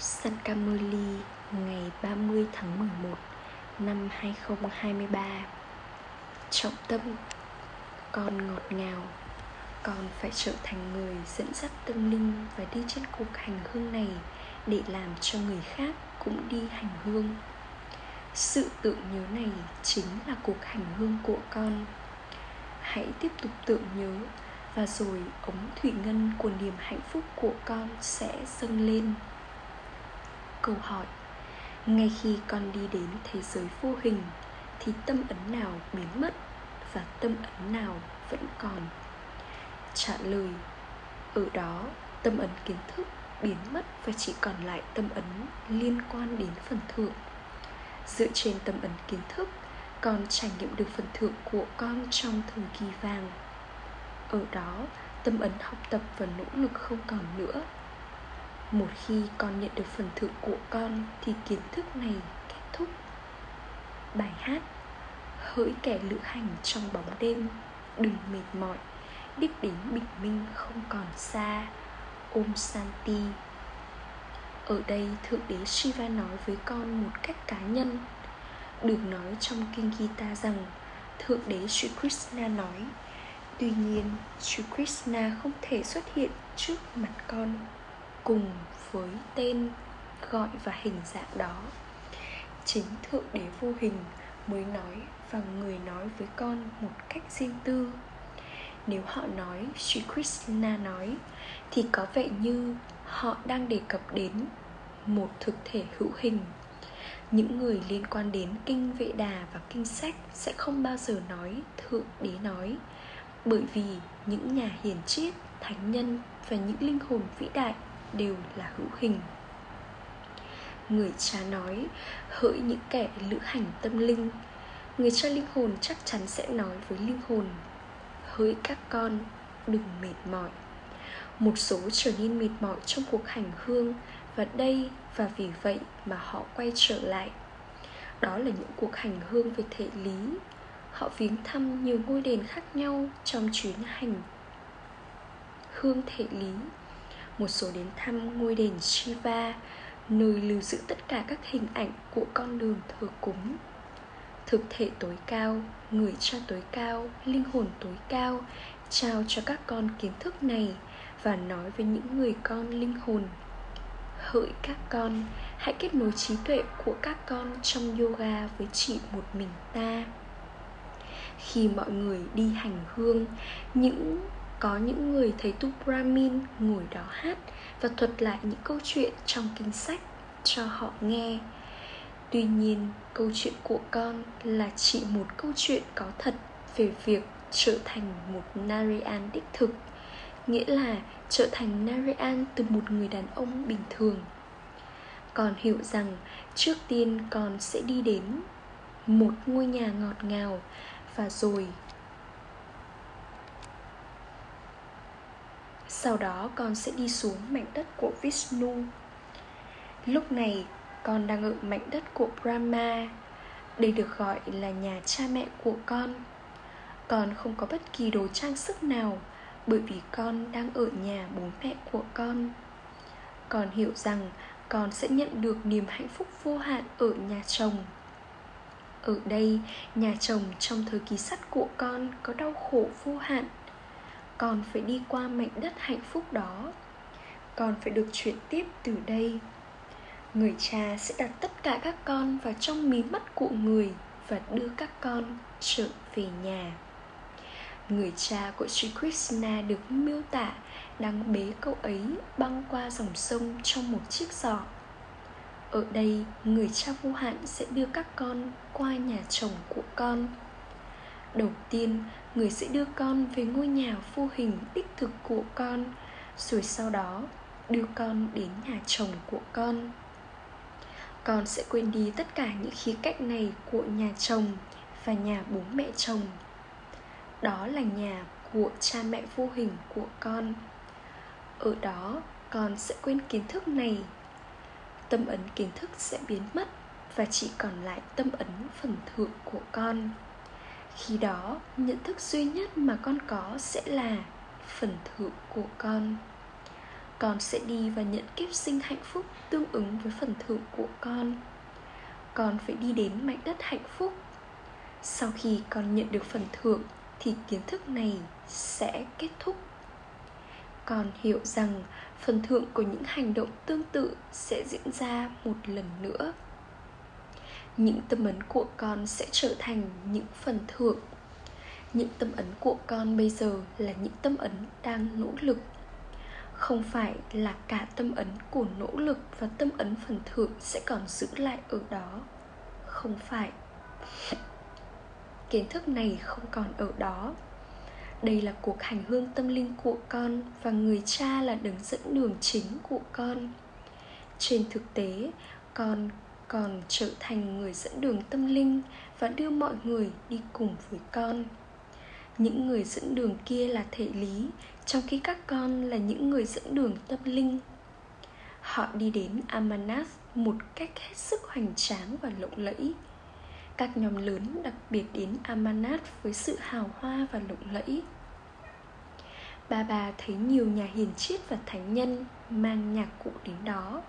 San Camoli, ngày 30 tháng 11 năm 2023 Trọng tâm, Con ngọt ngào. Con phải trở thành người dẫn dắt tâm linh và đi trên cuộc hành hương này để làm cho người khác cũng đi hành hương. Sự tưởng nhớ này chính là cuộc hành hương của con. Hãy tiếp tục tưởng nhớ và rồi ống thủy ngân của niềm hạnh phúc của con sẽ dâng lên câu hỏi. Ngay khi con đi đến thế giới vô hình, thì tâm ấn nào biến mất và tâm ấn nào vẫn còn? Trả lời, ở đó tâm ấn kiến thức biến mất và chỉ còn lại tâm ấn liên quan đến phần thượng. Dựa trên tâm ấn kiến thức, con trải nghiệm được phần thượng của con trong thời kỳ vàng. Ở đó, tâm ấn học tập và nỗ lực không còn nữa một khi con nhận được phần thưởng của con thì kiến thức này kết thúc. Bài hát hỡi kẻ lữ hành trong bóng đêm, đừng mệt mỏi. Đích đến bình minh không còn xa. Ôm santi ở đây thượng đế shiva nói với con một cách cá nhân. Được nói trong kinh gita rằng, thượng đế Sri Krishna nói, tuy nhiên, Sri Krishna không thể xuất hiện trước mặt con cùng với tên gọi và hình dạng đó. Chính thượng đế vô hình mới nói và người nói với con một cách riêng tư. Nếu họ nói Sri Krishna nói, thì có vẻ như họ đang đề cập đến một thực thể hữu hình. Những người liên quan đến kinh vệ đà và kinh sách sẽ không bao giờ nói thượng đế nói, bởi vì những nhà hiền triết, thánh nhân và những linh hồn vĩ đại đều là hữu hình. Người cha nói, hỡi những kẻ lữ hành tâm linh, người cha linh hồn chắc chắn sẽ nói với linh hồn, hỡi các con, đừng mệt mỏi. Một số trở nên mệt mỏi trong cuộc hành hương và đây và vì vậy mà họ quay trở lại. Đó là những cuộc hành hương về thể lý. Họ viếng thăm nhiều ngôi đền khác nhau trong chuyến hành hương thể lý một số đến thăm ngôi đền Shiva, nơi lưu giữ tất cả các hình ảnh của con đường thờ cúng. Thực thể tối cao, người cha tối cao, linh hồn tối cao trao cho các con kiến thức này và nói với những người con linh hồn hỡi các con hãy kết nối trí tuệ của các con trong yoga với chỉ một mình ta khi mọi người đi hành hương những có những người thấy tu brahmin ngồi đó hát và thuật lại những câu chuyện trong kinh sách cho họ nghe. Tuy nhiên, câu chuyện của con là chỉ một câu chuyện có thật về việc trở thành một narayan đích thực, nghĩa là trở thành narayan từ một người đàn ông bình thường. Con hiểu rằng trước tiên con sẽ đi đến một ngôi nhà ngọt ngào và rồi Sau đó con sẽ đi xuống mảnh đất của Vishnu. Lúc này, con đang ở mảnh đất của Brahma, Đây được gọi là nhà cha mẹ của con. Con không có bất kỳ đồ trang sức nào, Bởi vì con đang ở nhà bố mẹ của con. Con hiểu rằng con sẽ nhận được niềm hạnh phúc vô hạn ở nhà chồng. Ở đây, nhà chồng trong thời kỳ sắt của con có đau khổ vô hạn còn phải đi qua mảnh đất hạnh phúc đó. Còn phải được chuyển tiếp từ đây. Người cha sẽ đặt tất cả các con vào trong mí mắt của người và đưa các con trở về nhà. Người cha của Sri Krishna được miêu tả đang bế cậu ấy băng qua dòng sông trong một chiếc giỏ. Ở đây, người cha vô hạn sẽ đưa các con qua nhà chồng của con đầu tiên, người sẽ đưa con về ngôi nhà vô hình đích thực của con, rồi sau đó đưa con đến nhà chồng của con. Con sẽ quên đi tất cả những khía cạnh này của nhà chồng và nhà bố mẹ chồng. Đó là nhà của cha mẹ vô hình của con. Ở đó, con sẽ quên kiến thức này. Tâm ấn kiến thức sẽ biến mất và chỉ còn lại tâm ấn phần thượng của con khi đó, nhận thức duy nhất mà con có sẽ là phần thưởng của con. Con sẽ đi và nhận kiếp sinh hạnh phúc tương ứng với phần thưởng của con. Con phải đi đến mảnh đất hạnh phúc. Sau khi con nhận được phần thưởng, thì kiến thức này sẽ kết thúc. Con hiểu rằng phần thưởng của những hành động tương tự sẽ diễn ra một lần nữa những tâm ấn của con sẽ trở thành những phần thưởng. Những tâm ấn của con bây giờ là những tâm ấn đang nỗ lực. Không phải là cả tâm ấn của nỗ lực và tâm ấn phần thưởng sẽ còn giữ lại ở đó. Không phải. Kiến thức này không còn ở đó. Đây là cuộc hành hương tâm linh của con và người cha là đứng dẫn đường chính của con. Trên thực tế, con còn trở thành người dẫn đường tâm linh và đưa mọi người đi cùng với con. Những người dẫn đường kia là thể lý, trong khi các con là những người dẫn đường tâm linh. Họ đi đến amanath một cách hết sức hoành tráng và lộng lẫy. Các nhóm lớn đặc biệt đến amanath với sự hào hoa và lộng lẫy. Bà bà thấy nhiều nhà hiền triết và thánh nhân mang nhạc cụ đến đó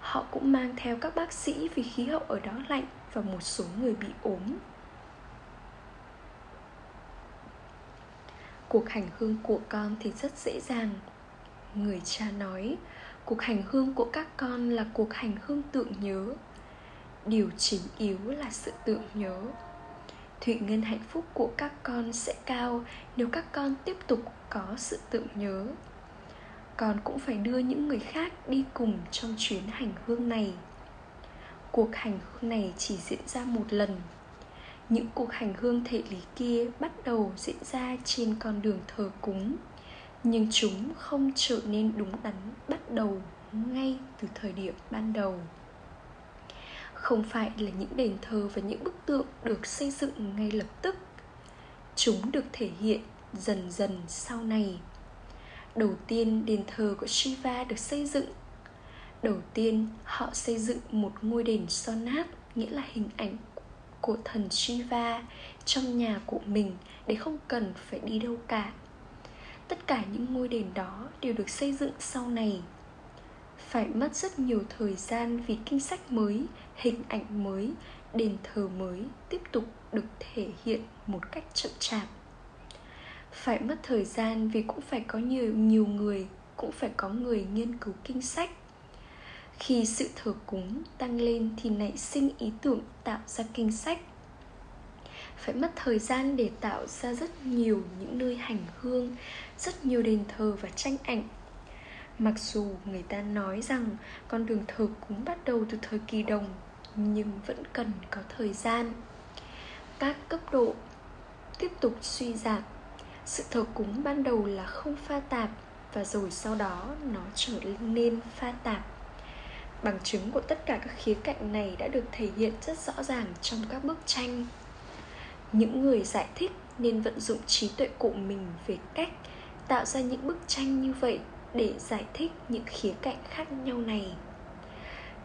họ cũng mang theo các bác sĩ vì khí hậu ở đó lạnh và một số người bị ốm. Cuộc hành hương của con thì rất dễ dàng. Người cha nói, cuộc hành hương của các con là cuộc hành hương tượng nhớ. Điều chính yếu là sự tượng nhớ. Thụy ngân hạnh phúc của các con sẽ cao nếu các con tiếp tục có sự tượng nhớ còn cũng phải đưa những người khác đi cùng trong chuyến hành hương này. Cuộc hành hương này chỉ diễn ra một lần. Những cuộc hành hương thể lý kia bắt đầu diễn ra trên con đường thờ cúng, nhưng chúng không trở nên đúng đắn bắt đầu ngay từ thời điểm ban đầu. Không phải là những đền thờ và những bức tượng được xây dựng ngay lập tức. Chúng được thể hiện dần dần sau này đầu tiên đền thờ của shiva được xây dựng. Đầu tiên, họ xây dựng một ngôi đền sonat nghĩa là hình ảnh của thần shiva trong nhà của mình để không cần phải đi đâu cả. Tất cả những ngôi đền đó đều được xây dựng sau này. Phải mất rất nhiều thời gian vì kinh sách mới, hình ảnh mới, đền thờ mới tiếp tục được thể hiện một cách chậm chạp phải mất thời gian vì cũng phải có nhiều nhiều người, cũng phải có người nghiên cứu kinh sách. Khi sự thờ cúng tăng lên thì nảy sinh ý tưởng tạo ra kinh sách. Phải mất thời gian để tạo ra rất nhiều những nơi hành hương, rất nhiều đền thờ và tranh ảnh. Mặc dù người ta nói rằng con đường thờ cúng bắt đầu từ thời kỳ đồng, nhưng vẫn cần có thời gian. Các cấp độ tiếp tục suy giảm sự thờ cúng ban đầu là không pha tạp và rồi sau đó nó trở nên pha tạp. Bằng chứng của tất cả các khía cạnh này đã được thể hiện rất rõ ràng trong các bức tranh. Những người giải thích nên vận dụng trí tuệ của mình về cách tạo ra những bức tranh như vậy để giải thích những khía cạnh khác nhau này.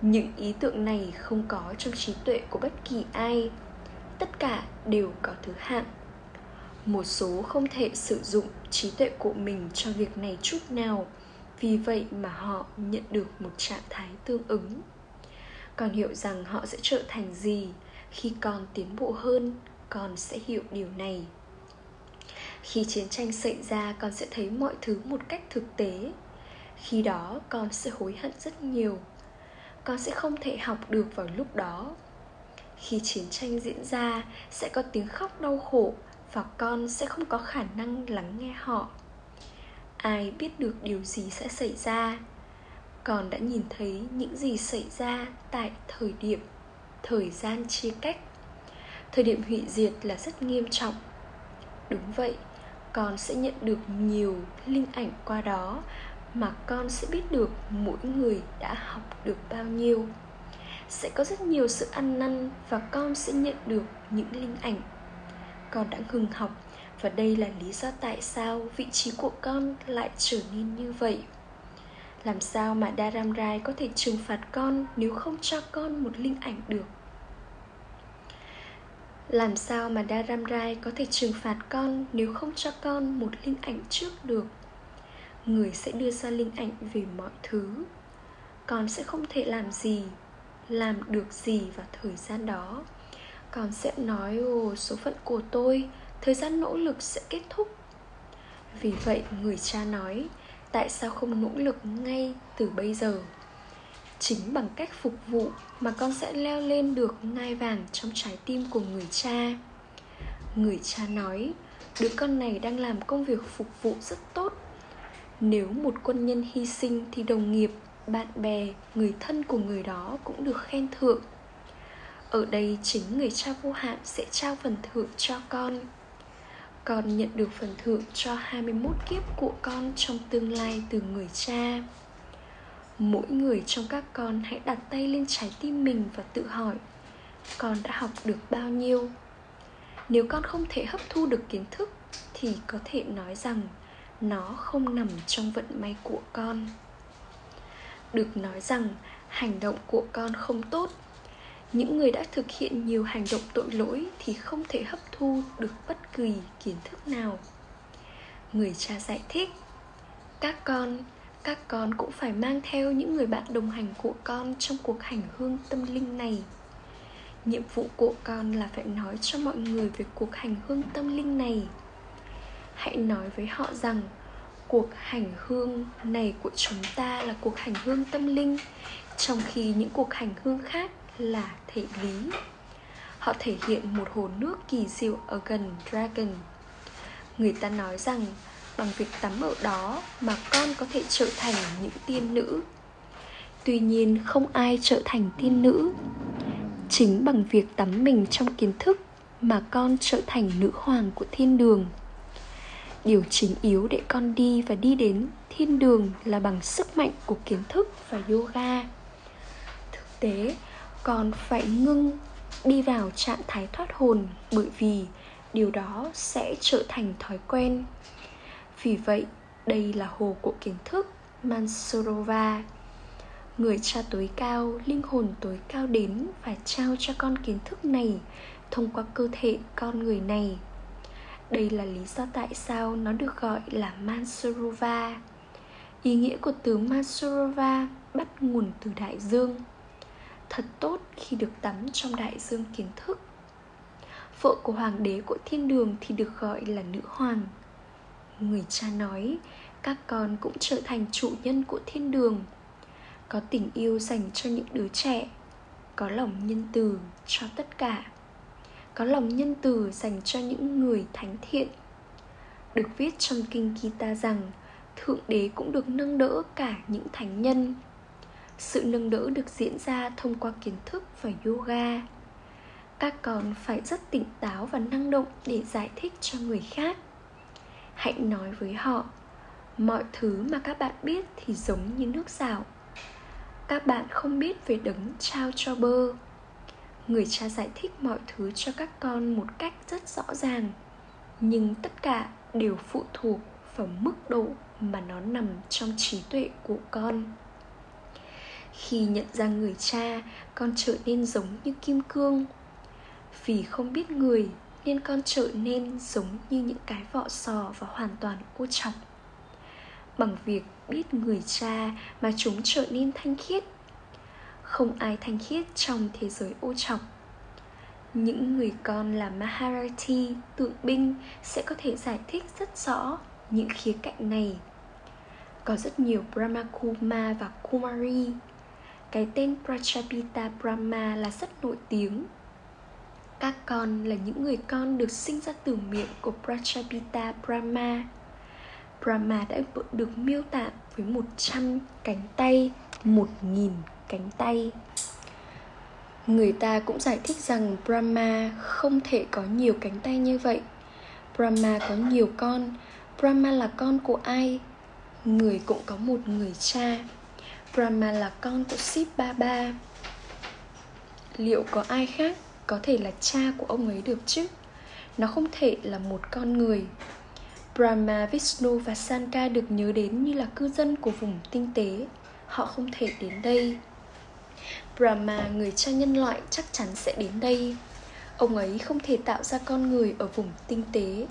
Những ý tưởng này không có trong trí tuệ của bất kỳ ai. Tất cả đều có thứ hạng một số không thể sử dụng trí tuệ của mình cho việc này chút nào, vì vậy mà họ nhận được một trạng thái tương ứng. Còn hiểu rằng họ sẽ trở thành gì, khi con tiến bộ hơn, con sẽ hiểu điều này. Khi chiến tranh xảy ra, con sẽ thấy mọi thứ một cách thực tế. Khi đó, con sẽ hối hận rất nhiều. Con sẽ không thể học được vào lúc đó. Khi chiến tranh diễn ra, sẽ có tiếng khóc đau khổ và con sẽ không có khả năng lắng nghe họ. Ai biết được điều gì sẽ xảy ra? Con đã nhìn thấy những gì xảy ra tại thời điểm, thời gian chia cách. Thời điểm hủy diệt là rất nghiêm trọng. Đúng vậy, con sẽ nhận được nhiều linh ảnh qua đó mà con sẽ biết được mỗi người đã học được bao nhiêu. Sẽ có rất nhiều sự ăn năn và con sẽ nhận được những linh ảnh con đã ngừng học. Và đây là lý do tại sao vị trí của con lại trở nên như vậy. Làm sao mà Dharam Rai có thể trừng phạt con nếu không cho con một linh ảnh được? Làm sao mà Dharam Rai có thể trừng phạt con nếu không cho con một linh ảnh trước được? Người sẽ đưa ra linh ảnh về mọi thứ. Con sẽ không thể làm gì, làm được gì vào thời gian đó con sẽ nói, ồ, số phận của tôi, thời gian nỗ lực sẽ kết thúc. Vì vậy, người cha nói, tại sao không nỗ lực ngay từ bây giờ? Chính bằng cách phục vụ mà con sẽ leo lên được ngai vàng trong trái tim của người cha. Người cha nói, đứa con này đang làm công việc phục vụ rất tốt. Nếu một quân nhân hy sinh thì đồng nghiệp, bạn bè, người thân của người đó cũng được khen thưởng ở đây chính người cha vô hạn sẽ trao phần thưởng cho con. Con nhận được phần thưởng cho 21 kiếp của con trong tương lai từ người cha. Mỗi người trong các con hãy đặt tay lên trái tim mình và tự hỏi, con đã học được bao nhiêu? Nếu con không thể hấp thu được kiến thức, thì có thể nói rằng nó không nằm trong vận may của con. Được nói rằng hành động của con không tốt những người đã thực hiện nhiều hành động tội lỗi thì không thể hấp thu được bất kỳ kiến thức nào. Người cha giải thích, các con các con cũng phải mang theo những người bạn đồng hành của con trong cuộc hành hương tâm linh này. Nhiệm vụ của con là phải nói cho mọi người về cuộc hành hương tâm linh này. Hãy nói với họ rằng, cuộc hành hương này của chúng ta là cuộc hành hương tâm linh, trong khi những cuộc hành hương khác là thể lý. Họ thể hiện một hồ nước kỳ diệu ở gần dragon. Người ta nói rằng bằng việc tắm ở đó mà con có thể trở thành những tiên nữ. Tuy nhiên không ai trở thành tiên nữ. Chính bằng việc tắm mình trong kiến thức mà con trở thành nữ hoàng của thiên đường. Điều chính yếu để con đi và đi đến thiên đường là bằng sức mạnh của kiến thức và yoga. Thực tế còn phải ngưng đi vào trạng thái thoát hồn bởi vì điều đó sẽ trở thành thói quen. Vì vậy, đây là hồ của kiến thức mansurova. Người cha tối cao, linh hồn tối cao đến và trao cho con kiến thức này thông qua cơ thể con người này. Đây là lý do tại sao nó được gọi là mansurova. Ý nghĩa của từ mansurova bắt nguồn từ đại dương thật tốt khi được tắm trong đại dương kiến thức. Vợ của hoàng đế của thiên đường thì được gọi là nữ hoàng. Người cha nói, các con cũng trở thành chủ nhân của thiên đường. Có tình yêu dành cho những đứa trẻ, có lòng nhân từ cho tất cả. Có lòng nhân từ dành cho những người thánh thiện. Được viết trong kinh Kita rằng, thượng đế cũng được nâng đỡ cả những thánh nhân sự nâng đỡ được diễn ra thông qua kiến thức và yoga. Các con phải rất tỉnh táo và năng động để giải thích cho người khác. Hãy nói với họ, mọi thứ mà các bạn biết thì giống như nước rào các bạn không biết về đấng trao cho bơ. Người cha giải thích mọi thứ cho các con một cách rất rõ ràng, nhưng tất cả đều phụ thuộc vào mức độ mà nó nằm trong trí tuệ của con khi nhận ra người cha con trở nên giống như kim cương vì không biết người nên con trở nên giống như những cái vỏ sò và hoàn toàn ô trọng. bằng việc biết người cha mà chúng trở nên thanh khiết không ai thanh khiết trong thế giới ô trọng. những người con là Maharati, tượng binh sẽ có thể giải thích rất rõ những khía cạnh này. Có rất nhiều Brahma Kuma và Kumari. Cái tên Prajapita Brahma là rất nổi tiếng. Các con là những người con được sinh ra từ miệng của Prajapita Brahma. Brahma đã được miêu tả với 100 cánh tay, 1.000 cánh tay. Người ta cũng giải thích rằng brahma không thể có nhiều cánh tay như vậy. Brahma có nhiều con. Brahma là con của ai? Người cũng có một người cha brahma là con của Sip baba liệu có ai khác có thể là cha của ông ấy được chứ? Nó không thể là một con người. Brahma vishnu và sanka được nhớ đến như là cư dân của vùng tinh tế. Họ không thể đến đây. Brahma, người cha nhân loại chắc chắn sẽ đến đây. Ông ấy không thể tạo ra con người ở vùng tinh tế.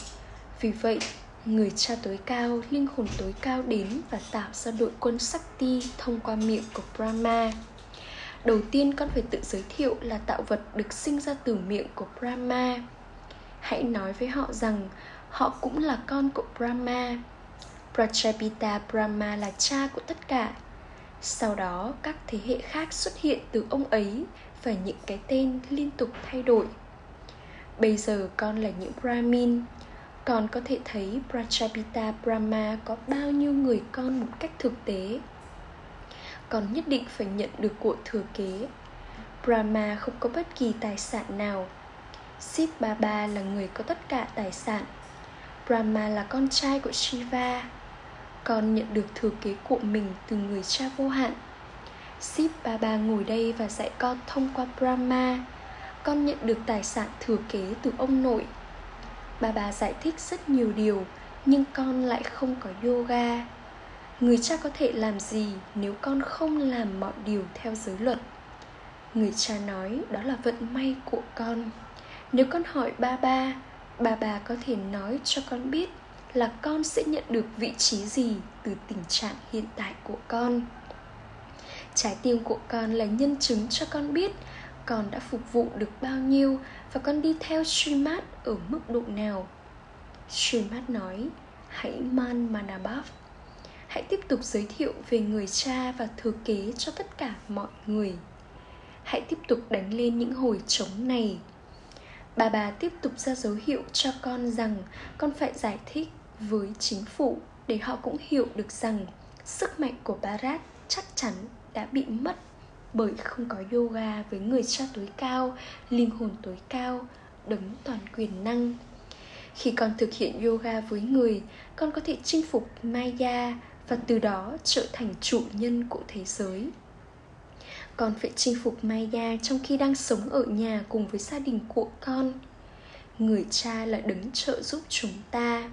Vì vậy, người cha tối cao, linh hồn tối cao đến và tạo ra đội quân Sakti thông qua miệng của Brahma. Đầu tiên con phải tự giới thiệu là tạo vật được sinh ra từ miệng của Brahma. Hãy nói với họ rằng họ cũng là con của Brahma. Prajapita Brahma là cha của tất cả. Sau đó, các thế hệ khác xuất hiện từ ông ấy và những cái tên liên tục thay đổi. Bây giờ con là những Brahmin, con có thể thấy Prachapita Brahma có bao nhiêu người con một cách thực tế. Con nhất định phải nhận được của thừa kế. Brahma không có bất kỳ tài sản nào. Sip Baba là người có tất cả tài sản. Brahma là con trai của Shiva. Con nhận được thừa kế của mình từ người cha vô hạn. Sip Baba ngồi đây và dạy con thông qua Brahma. Con nhận được tài sản thừa kế từ ông nội. Bà bà giải thích rất nhiều điều, Nhưng con lại không có yoga. Người cha có thể làm gì nếu con không làm mọi điều theo giới luật? Người cha nói đó là vận may của con. Nếu con hỏi ba ba Bà bà có thể nói cho con biết là con sẽ nhận được vị trí gì từ tình trạng hiện tại của con. Trái tim của con là nhân chứng cho con biết con đã phục vụ được bao nhiêu và con đi theo Srimad ở mức độ nào? Srimad nói, hãy man manabhav. Hãy tiếp tục giới thiệu về người cha và thừa kế cho tất cả mọi người. Hãy tiếp tục đánh lên những hồi trống này. Bà bà tiếp tục ra dấu hiệu cho con rằng con phải giải thích với chính phủ để họ cũng hiểu được rằng sức mạnh của Bharat chắc chắn đã bị mất bởi không có yoga với người cha tối cao, linh hồn tối cao, đấng toàn quyền năng. Khi con thực hiện yoga với người, con có thể chinh phục maya và từ đó trở thành chủ nhân của thế giới. Con phải chinh phục maya trong khi đang sống ở nhà cùng với gia đình của con. Người cha là đứng trợ giúp chúng ta.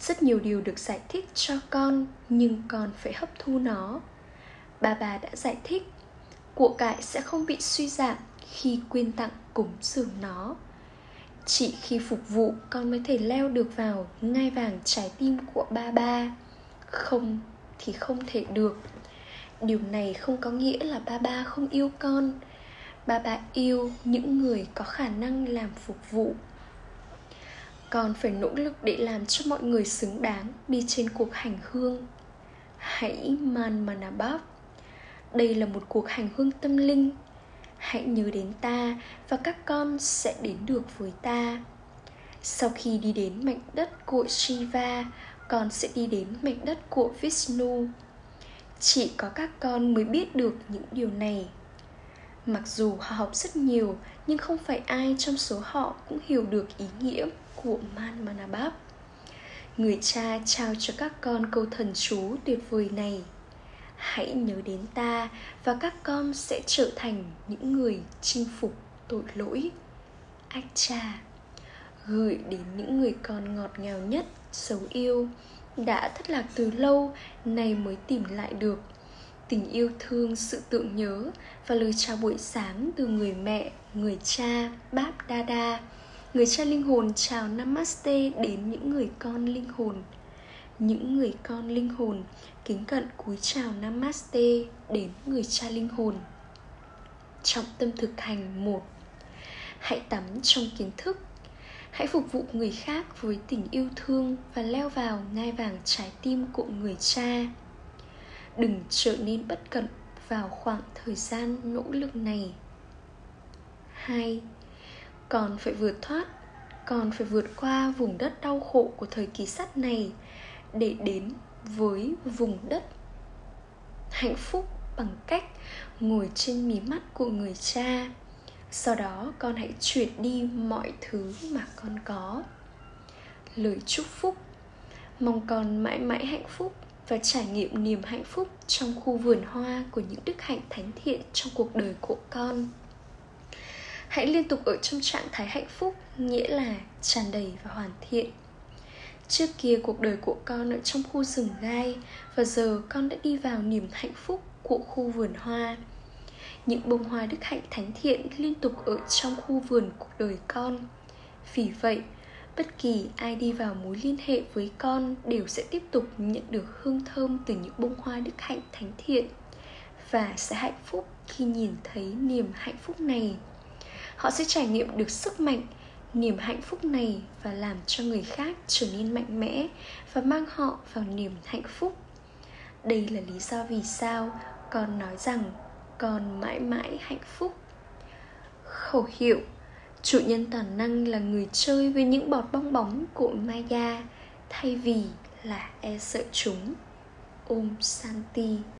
Rất nhiều điều được giải thích cho con, nhưng con phải hấp thu nó. Bà bà đã giải thích của cải sẽ không bị suy giảm khi quyên tặng cúng dường nó. Chỉ khi phục vụ, con mới thể leo được vào ngai vàng trái tim của ba ba. Không thì không thể được. Điều này không có nghĩa là ba ba không yêu con. Ba ba yêu những người có khả năng làm phục vụ. Con phải nỗ lực để làm cho mọi người xứng đáng đi trên cuộc hành hương. Hãy man manabhav đây là một cuộc hành hương tâm linh. Hãy nhớ đến ta và các con sẽ đến được với ta. Sau khi đi đến mảnh đất của shiva, con sẽ đi đến mảnh đất của vishnu. Chỉ có các con mới biết được những điều này. Mặc dù họ học rất nhiều, nhưng không phải ai trong số họ cũng hiểu được ý nghĩa của man người cha trao cho các con câu thần chú tuyệt vời này hãy nhớ đến ta và các con sẽ trở thành những người chinh phục tội lỗi. Ách cha, gửi đến những người con ngọt ngào nhất, xấu yêu, đã thất lạc từ lâu, nay mới tìm lại được. Tình yêu thương, sự tưởng nhớ và lời chào buổi sáng từ người mẹ, người cha, báp đa. Người cha linh hồn chào namaste đến những người con linh hồn những người con linh hồn, kính cận cúi chào namaste đến người cha linh hồn. Trọng tâm thực hành một, hãy tắm trong kiến thức. Hãy phục vụ người khác với tình yêu thương và leo vào ngai vàng trái tim của người cha. Đừng trở nên bất cẩn vào khoảng thời gian nỗ lực này. Hai, còn phải vượt thoát, còn phải vượt qua vùng đất đau khổ của thời kỳ sắt này để đến với vùng đất. Hạnh phúc bằng cách ngồi trên mí mắt của người cha. Sau đó, con hãy chuyển đi mọi thứ mà con có. Lời chúc phúc. Mong con mãi mãi hạnh phúc và trải nghiệm niềm hạnh phúc trong khu vườn hoa của những đức hạnh thánh thiện trong cuộc đời của con. Hãy liên tục ở trong trạng thái hạnh phúc, nghĩa là tràn đầy và hoàn thiện. Trước kia cuộc đời của con ở trong khu rừng gai Và giờ con đã đi vào niềm hạnh phúc của khu vườn hoa. Những bông hoa đức hạnh thánh thiện liên tục ở trong khu vườn cuộc đời con. Vì vậy, bất kỳ ai đi vào mối liên hệ với con đều sẽ tiếp tục nhận được hương thơm từ những bông hoa đức hạnh thánh thiện và sẽ hạnh phúc khi nhìn thấy niềm hạnh phúc này. Họ sẽ trải nghiệm được sức mạnh niềm hạnh phúc này và làm cho người khác trở nên mạnh mẽ và mang họ vào niềm hạnh phúc. Đây là lý do vì sao con nói rằng con mãi mãi hạnh phúc. Khẩu hiệu, chủ nhân toàn năng là người chơi với những bọt bong bóng của maya thay vì là e sợ chúng. Ôm santi